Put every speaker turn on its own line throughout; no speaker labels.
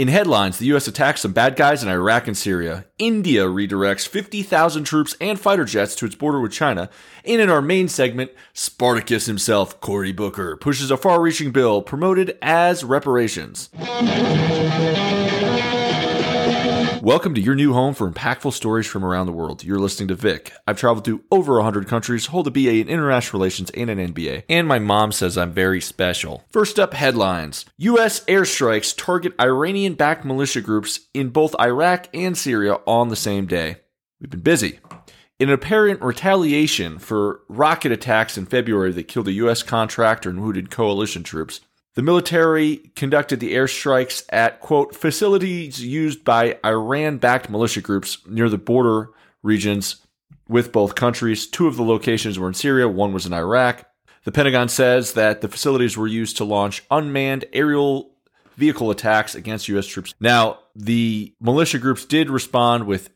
In headlines, the U.S. attacks some bad guys in Iraq and Syria. India redirects 50,000 troops and fighter jets to its border with China. And in our main segment, Spartacus himself, Cory Booker, pushes a far reaching bill promoted as reparations. Welcome to your new home for impactful stories from around the world. You're listening to Vic. I've traveled to over 100 countries, hold a BA in International Relations and an MBA, and my mom says I'm very special. First up, headlines U.S. airstrikes target Iranian backed militia groups in both Iraq and Syria on the same day. We've been busy. In apparent retaliation for rocket attacks in February that killed a U.S. contractor and wounded coalition troops, the military conducted the airstrikes at, quote, facilities used by Iran backed militia groups near the border regions with both countries. Two of the locations were in Syria, one was in Iraq. The Pentagon says that the facilities were used to launch unmanned aerial vehicle attacks against U.S. troops. Now, the militia groups did respond with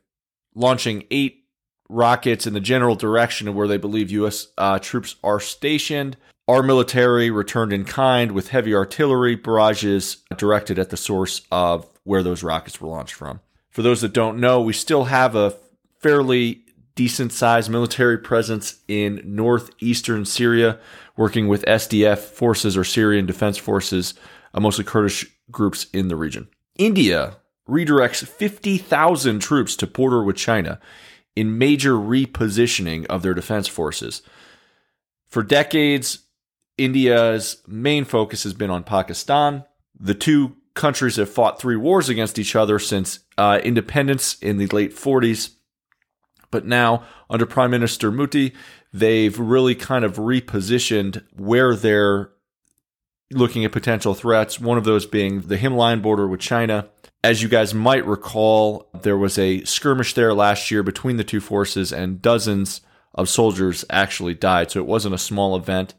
launching eight rockets in the general direction of where they believe U.S. Uh, troops are stationed. Our military returned in kind with heavy artillery barrages directed at the source of where those rockets were launched from. For those that don't know, we still have a fairly decent sized military presence in northeastern Syria, working with SDF forces or Syrian Defense Forces, uh, mostly Kurdish groups in the region. India redirects 50,000 troops to border with China in major repositioning of their defense forces. For decades, India's main focus has been on Pakistan. The two countries have fought three wars against each other since uh, independence in the late 40s. But now, under Prime Minister Modi, they've really kind of repositioned where they're looking at potential threats. One of those being the Himalayan border with China. As you guys might recall, there was a skirmish there last year between the two forces, and dozens of soldiers actually died. So it wasn't a small event.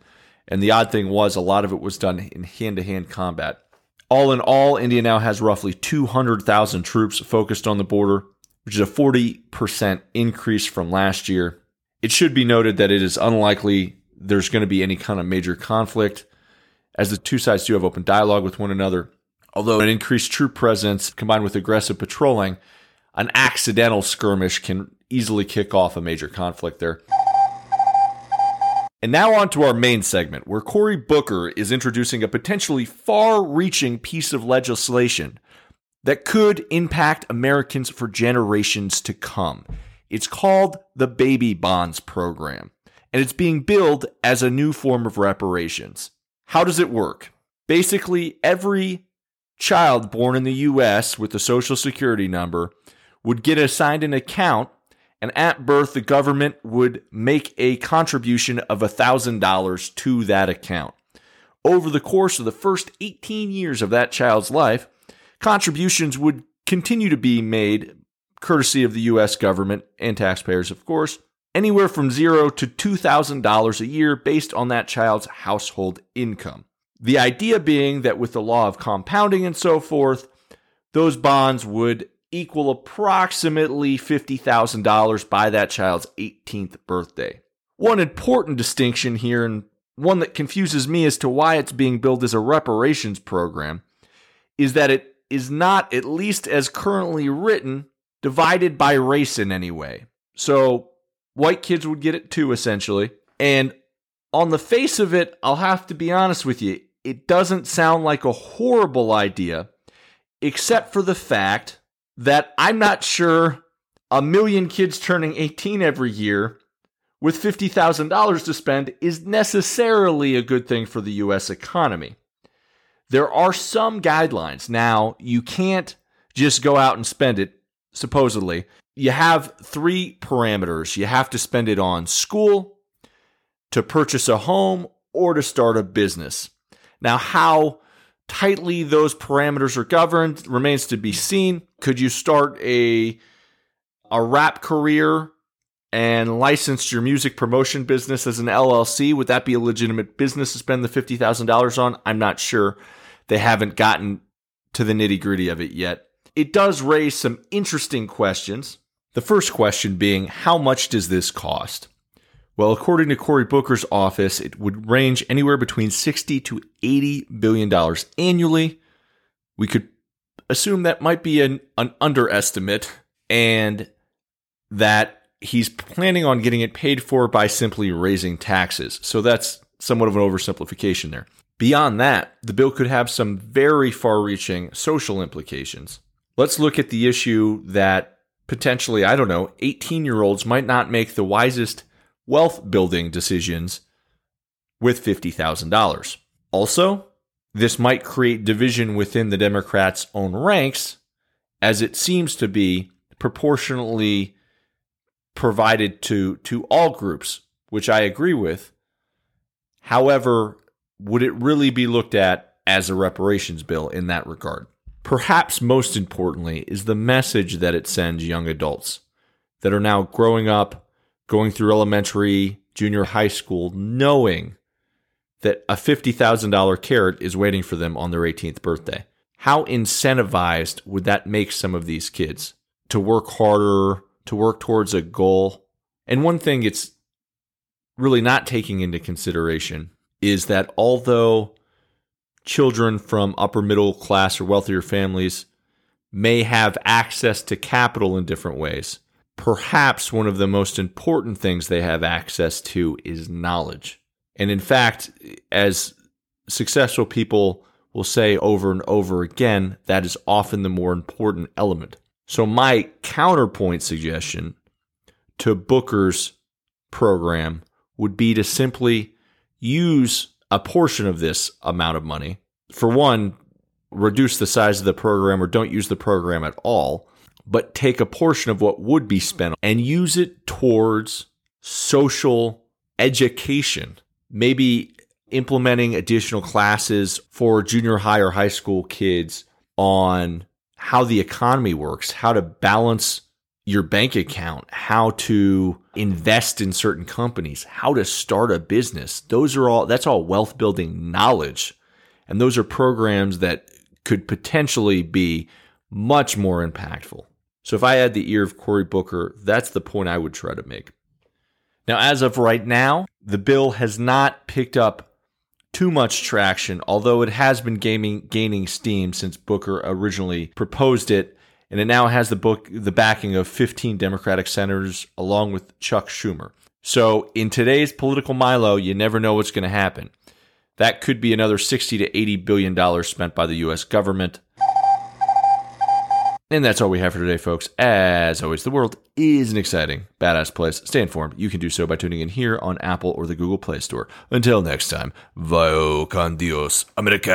And the odd thing was, a lot of it was done in hand to hand combat. All in all, India now has roughly 200,000 troops focused on the border, which is a 40% increase from last year. It should be noted that it is unlikely there's going to be any kind of major conflict, as the two sides do have open dialogue with one another. Although an increased troop presence combined with aggressive patrolling, an accidental skirmish can easily kick off a major conflict there. And now on to our main segment, where Cory Booker is introducing a potentially far reaching piece of legislation that could impact Americans for generations to come. It's called the Baby Bonds Program, and it's being billed as a new form of reparations. How does it work? Basically, every child born in the US with a social security number would get assigned an account and at birth, the government would make a contribution of $1,000 to that account. Over the course of the first 18 years of that child's life, contributions would continue to be made, courtesy of the U.S. government and taxpayers, of course, anywhere from zero to $2,000 a year based on that child's household income. The idea being that with the law of compounding and so forth, those bonds would equal approximately $50,000 by that child's 18th birthday. One important distinction here, and one that confuses me as to why it's being billed as a reparations program, is that it is not, at least as currently written, divided by race in any way. So white kids would get it too, essentially. And on the face of it, I'll have to be honest with you, it doesn't sound like a horrible idea, except for the fact that I'm not sure a million kids turning 18 every year with $50,000 to spend is necessarily a good thing for the US economy. There are some guidelines. Now, you can't just go out and spend it, supposedly. You have three parameters. You have to spend it on school, to purchase a home, or to start a business. Now, how tightly those parameters are governed remains to be seen. Could you start a a rap career and license your music promotion business as an LLC? Would that be a legitimate business to spend the fifty thousand dollars on? I'm not sure. They haven't gotten to the nitty gritty of it yet. It does raise some interesting questions. The first question being, how much does this cost? Well, according to Cory Booker's office, it would range anywhere between 60 to 80 billion dollars annually. We could assume that might be an, an underestimate and that he's planning on getting it paid for by simply raising taxes. So that's somewhat of an oversimplification there. Beyond that, the bill could have some very far reaching social implications. Let's look at the issue that potentially, I don't know, 18 year olds might not make the wisest wealth building decisions with $50,000. Also, this might create division within the Democrats' own ranks, as it seems to be proportionally provided to, to all groups, which I agree with. However, would it really be looked at as a reparations bill in that regard? Perhaps most importantly is the message that it sends young adults that are now growing up, going through elementary, junior high school, knowing that a $50,000 carrot is waiting for them on their 18th birthday. How incentivized would that make some of these kids to work harder, to work towards a goal? And one thing it's really not taking into consideration is that although children from upper middle class or wealthier families may have access to capital in different ways, perhaps one of the most important things they have access to is knowledge. And in fact, as successful people will say over and over again, that is often the more important element. So, my counterpoint suggestion to Booker's program would be to simply use a portion of this amount of money. For one, reduce the size of the program or don't use the program at all, but take a portion of what would be spent and use it towards social education maybe implementing additional classes for junior high or high school kids on how the economy works, how to balance your bank account, how to invest in certain companies, how to start a business. Those are all that's all wealth building knowledge. And those are programs that could potentially be much more impactful. So if I had the ear of Cory Booker, that's the point I would try to make. Now, as of right now, the bill has not picked up too much traction, although it has been gaining, gaining steam since Booker originally proposed it, and it now has the book the backing of 15 Democratic senators along with Chuck Schumer. So, in today's political Milo, you never know what's going to happen. That could be another 60 to 80 billion dollars spent by the US government. And that's all we have for today, folks. As always, the world is an exciting, badass place. Stay informed. You can do so by tuning in here on Apple or the Google Play Store. Until next time, Vio con Dios, America.